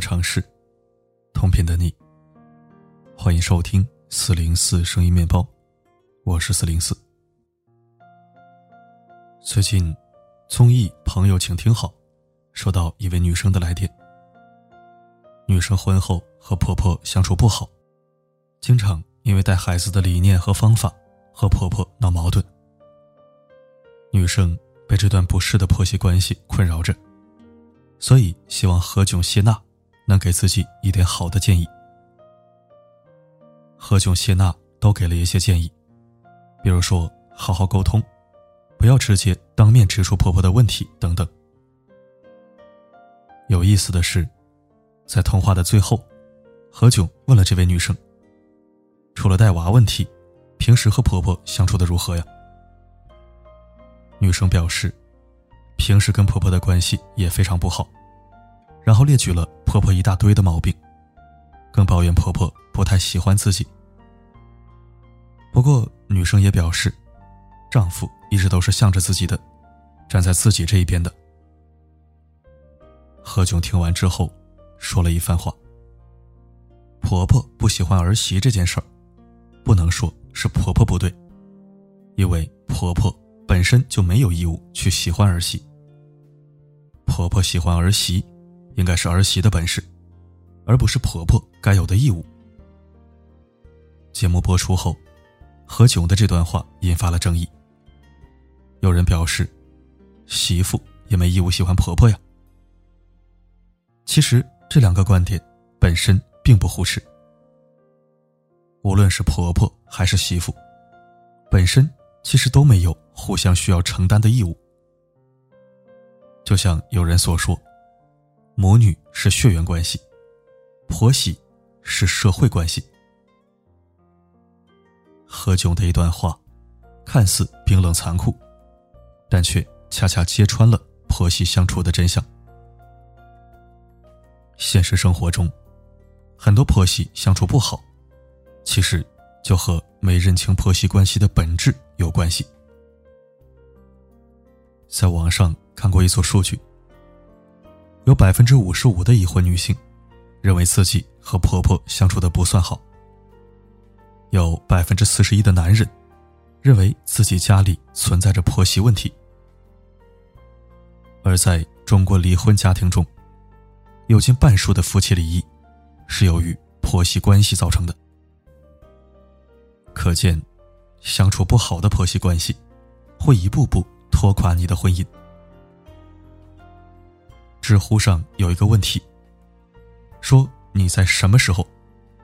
尝试，同频的你。欢迎收听四零四声音面包，我是四零四。最近，综艺《朋友，请听好》收到一位女生的来电。女生婚后和婆婆相处不好，经常因为带孩子的理念和方法和婆婆闹矛盾。女生被这段不适的婆媳关系困扰着。所以，希望何炅谢娜能给自己一点好的建议。何炅谢娜都给了一些建议，比如说好好沟通，不要直接当面指出婆婆的问题等等。有意思的是，在通话的最后，何炅问了这位女生：“除了带娃问题，平时和婆婆相处的如何呀？”女生表示。平时跟婆婆的关系也非常不好，然后列举了婆婆一大堆的毛病，更抱怨婆婆不太喜欢自己。不过女生也表示，丈夫一直都是向着自己的，站在自己这一边的。何炅听完之后，说了一番话：婆婆不喜欢儿媳这件事儿，不能说是婆婆不对，因为婆婆本身就没有义务去喜欢儿媳。婆婆喜欢儿媳，应该是儿媳的本事，而不是婆婆该有的义务。节目播出后，何炅的这段话引发了争议。有人表示，媳妇也没义务喜欢婆婆呀。其实这两个观点本身并不互斥。无论是婆婆还是媳妇，本身其实都没有互相需要承担的义务。就像有人所说，母女是血缘关系，婆媳是社会关系。何炅的一段话，看似冰冷残酷，但却恰恰揭穿了婆媳相处的真相。现实生活中，很多婆媳相处不好，其实就和没认清婆媳关系的本质有关系。在网上。看过一组数据，有百分之五十五的已婚女性认为自己和婆婆相处的不算好，有百分之四十一的男人认为自己家里存在着婆媳问题，而在中国离婚家庭中，有近半数的夫妻离异是由于婆媳关系造成的。可见，相处不好的婆媳关系会一步步拖垮你的婚姻。知乎上有一个问题，说你在什么时候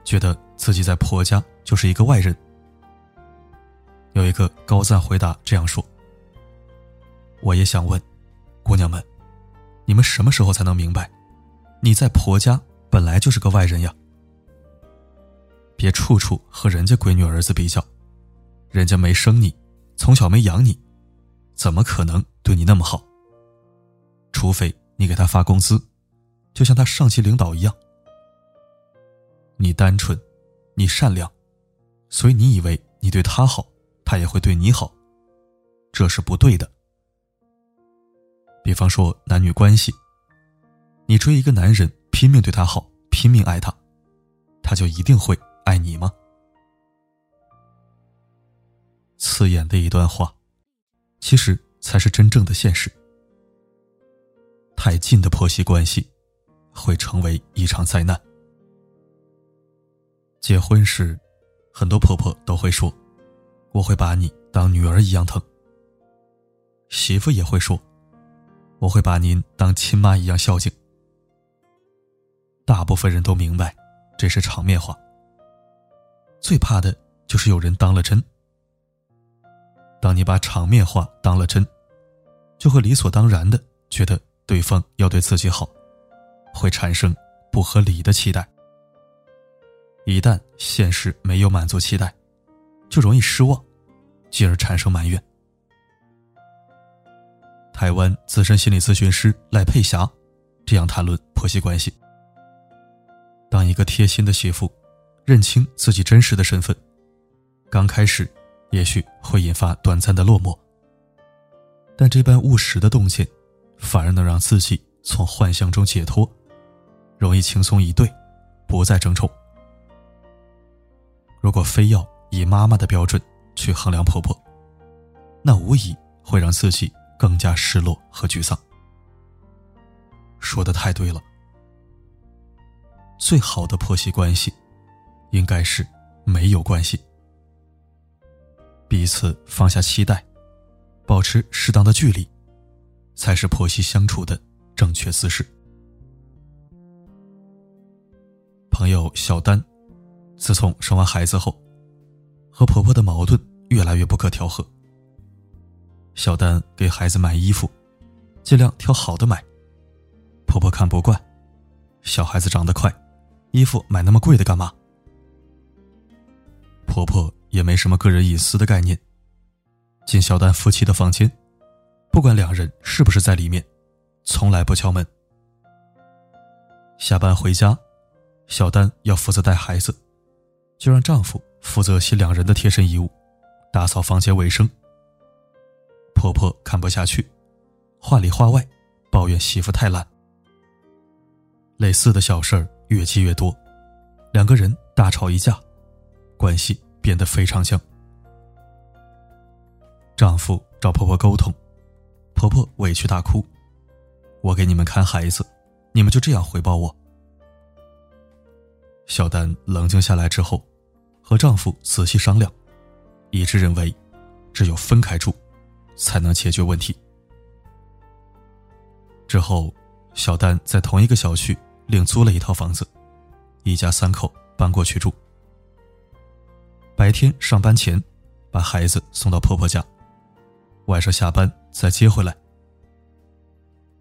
觉得自己在婆家就是一个外人？有一个高赞回答这样说：“我也想问，姑娘们，你们什么时候才能明白，你在婆家本来就是个外人呀？别处处和人家闺女儿子比较，人家没生你，从小没养你，怎么可能对你那么好？除非……”你给他发工资，就像他上级领导一样。你单纯，你善良，所以你以为你对他好，他也会对你好，这是不对的。比方说男女关系，你追一个男人，拼命对他好，拼命爱他，他就一定会爱你吗？刺眼的一段话，其实才是真正的现实。太近的婆媳关系，会成为一场灾难。结婚时，很多婆婆都会说：“我会把你当女儿一样疼。”媳妇也会说：“我会把您当亲妈一样孝敬。”大部分人都明白，这是场面话。最怕的就是有人当了真。当你把场面话当了真，就会理所当然的觉得。对方要对自己好，会产生不合理的期待。一旦现实没有满足期待，就容易失望，进而产生埋怨。台湾资深心理咨询师赖佩霞这样谈论婆媳关系：当一个贴心的媳妇认清自己真实的身份，刚开始也许会引发短暂的落寞，但这般务实的动线。反而能让自己从幻象中解脱，容易轻松以对，不再争宠。如果非要以妈妈的标准去衡量婆婆，那无疑会让自己更加失落和沮丧。说的太对了，最好的婆媳关系，应该是没有关系，彼此放下期待，保持适当的距离，才是婆媳相处的正确姿势。朋友小丹，自从生完孩子后，和婆婆的矛盾越来越不可调和。小丹给孩子买衣服，尽量挑好的买。婆婆看不惯，小孩子长得快，衣服买那么贵的干嘛？婆婆也没什么个人隐私的概念，进小丹夫妻的房间，不管两人是不是在里面，从来不敲门。下班回家。小丹要负责带孩子，就让丈夫负责洗两人的贴身衣物，打扫房间卫生。婆婆看不下去，话里话外抱怨媳妇太懒。类似的小事儿越积越多，两个人大吵一架，关系变得非常僵。丈夫找婆婆沟通，婆婆委屈大哭：“我给你们看孩子，你们就这样回报我？”小丹冷静下来之后，和丈夫仔细商量，一致认为，只有分开住，才能解决问题。之后，小丹在同一个小区另租了一套房子，一家三口搬过去住。白天上班前，把孩子送到婆婆家，晚上下班再接回来。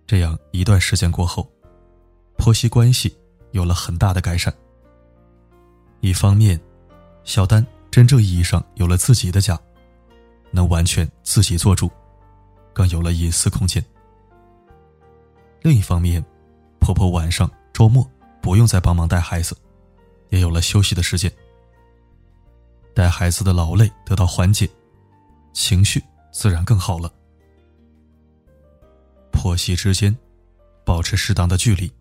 这样一段时间过后，婆媳关系有了很大的改善。一方面，小丹真正意义上有了自己的家，能完全自己做主，更有了隐私空间。另一方面，婆婆晚上、周末不用再帮忙带孩子，也有了休息的时间。带孩子的劳累得到缓解，情绪自然更好了。婆媳之间保持适当的距离，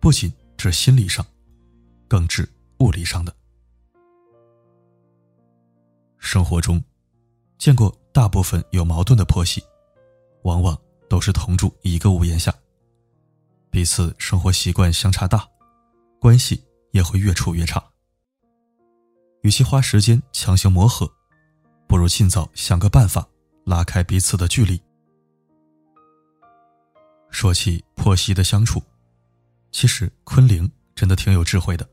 不仅指心理上，更指。物理上的，生活中见过大部分有矛盾的婆媳，往往都是同住一个屋檐下，彼此生活习惯相差大，关系也会越处越差。与其花时间强行磨合，不如尽早想个办法拉开彼此的距离。说起婆媳的相处，其实昆凌真的挺有智慧的。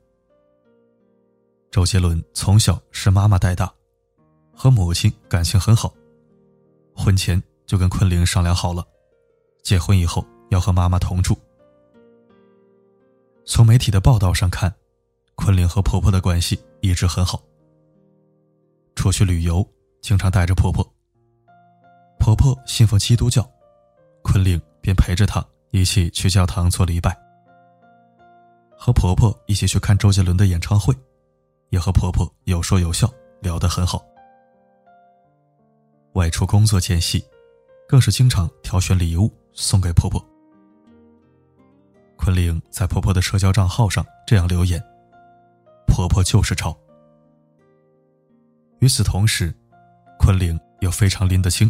周杰伦从小是妈妈带大，和母亲感情很好。婚前就跟昆凌商量好了，结婚以后要和妈妈同住。从媒体的报道上看，昆凌和婆婆的关系一直很好。出去旅游经常带着婆婆。婆婆信奉基督教，昆凌便陪着她一起去教堂做礼拜，和婆婆一起去看周杰伦的演唱会。也和婆婆有说有笑，聊得很好。外出工作间隙，更是经常挑选礼物送给婆婆。昆凌在婆婆的社交账号上这样留言：“婆婆就是潮。”与此同时，昆凌又非常拎得清。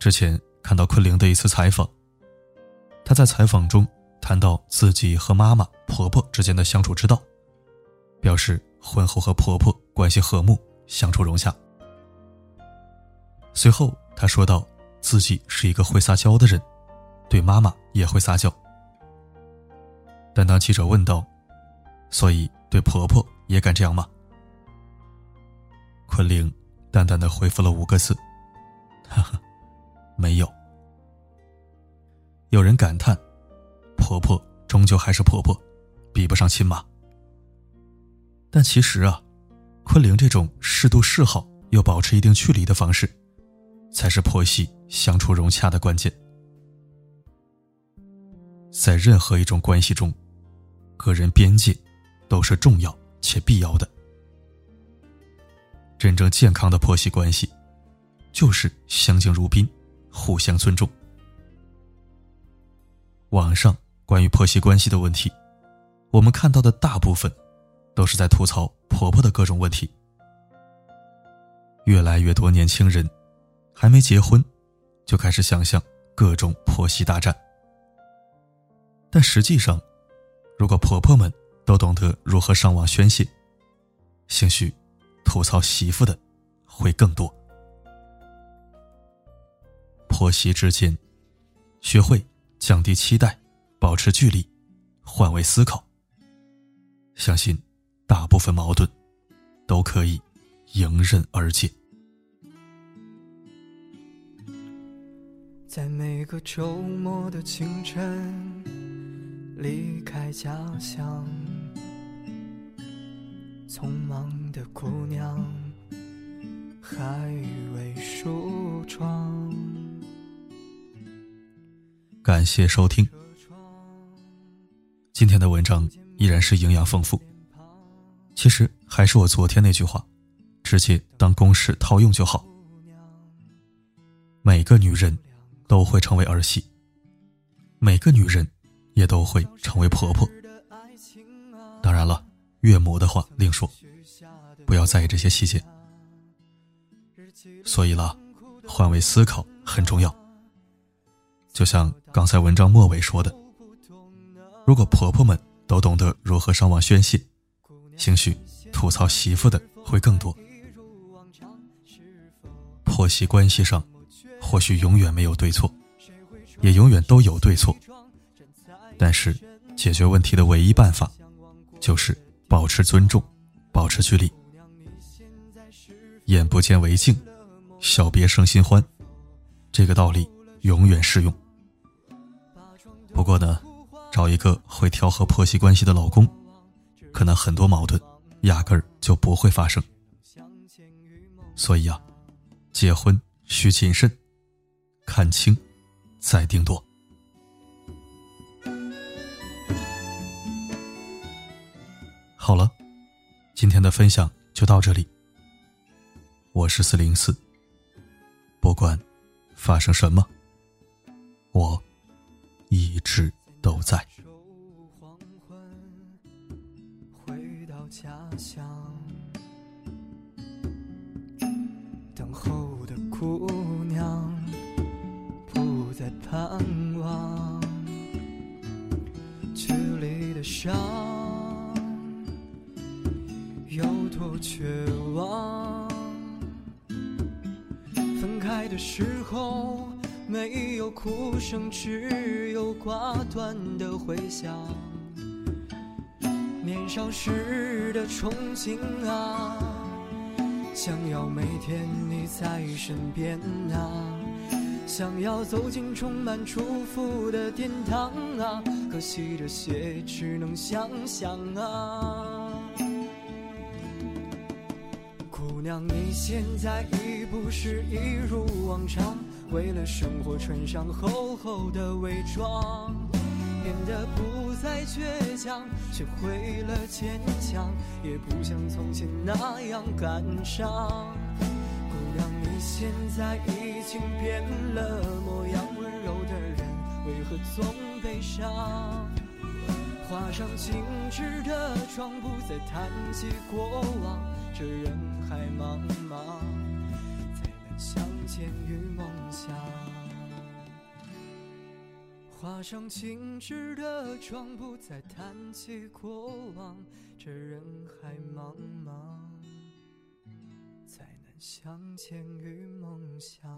之前看到昆凌的一次采访，她在采访中谈到自己和妈妈、婆婆之间的相处之道。表示婚后和婆婆关系和睦，相处融洽。随后，她说道：“自己是一个会撒娇的人，对妈妈也会撒娇。”但当记者问道：“所以对婆婆也敢这样吗？”昆凌淡淡的回复了五个字：“哈哈，没有。”有人感叹：“婆婆终究还是婆婆，比不上亲妈。”但其实啊，昆凌这种适度示好又保持一定距离的方式，才是婆媳相处融洽的关键。在任何一种关系中，个人边界都是重要且必要的。真正健康的婆媳关系，就是相敬如宾，互相尊重。网上关于婆媳关系的问题，我们看到的大部分都是在吐槽婆婆的各种问题。越来越多年轻人还没结婚，就开始想象各种婆媳大战。但实际上，如果婆婆们都懂得如何上网宣泄，兴许吐槽媳妇的会更多。婆媳之间，学会降低期待，保持距离，换位思考，相信大部分矛盾都可以迎刃而解。在每个周末的清晨，离开家乡，匆忙的姑娘还未梳妆。感谢收听，今天的文章依然是营养丰富。其实还是我昨天那句话，直接当公式套用就好。每个女人。都会成为儿媳，每个女人也都会成为婆婆。当然了，岳母的话另说，不要在意这些细节。所以了，换位思考很重要。就像刚才文章末尾说的，如果婆婆们都懂得如何上网宣泄，兴许吐槽媳妇的会更多。婆媳关系上。或许永远没有对错，也永远都有对错。但是，解决问题的唯一办法，就是保持尊重，保持距离。眼不见为净，小别胜新欢，这个道理永远适用。不过呢，找一个会调和婆媳关系的老公，可能很多矛盾压根儿就不会发生。所以啊，结婚需谨慎。看清，再定夺。好了，今天的分享就到这里。我是四零四，不管发生什么，我一直都在。家乡等候的姑娘。不再盼望，距离的伤有多绝望？分开的时候没有哭声，只有挂断的回响。年少时的憧憬啊，想要每天你在身边啊。想要走进充满祝福的殿堂啊，可惜这些只能想想啊。姑娘，你现在已不是一如往常，为了生活穿上厚厚的伪装，变得不再倔强，学会了坚强，也不像从前那样感伤。姑娘，你现在已经变了模样，温柔的人为何总悲伤？画上精致的妆，不再谈起过往，这人海茫茫，画上精致的妆，不再谈起过往，这人海茫茫。相见于梦想。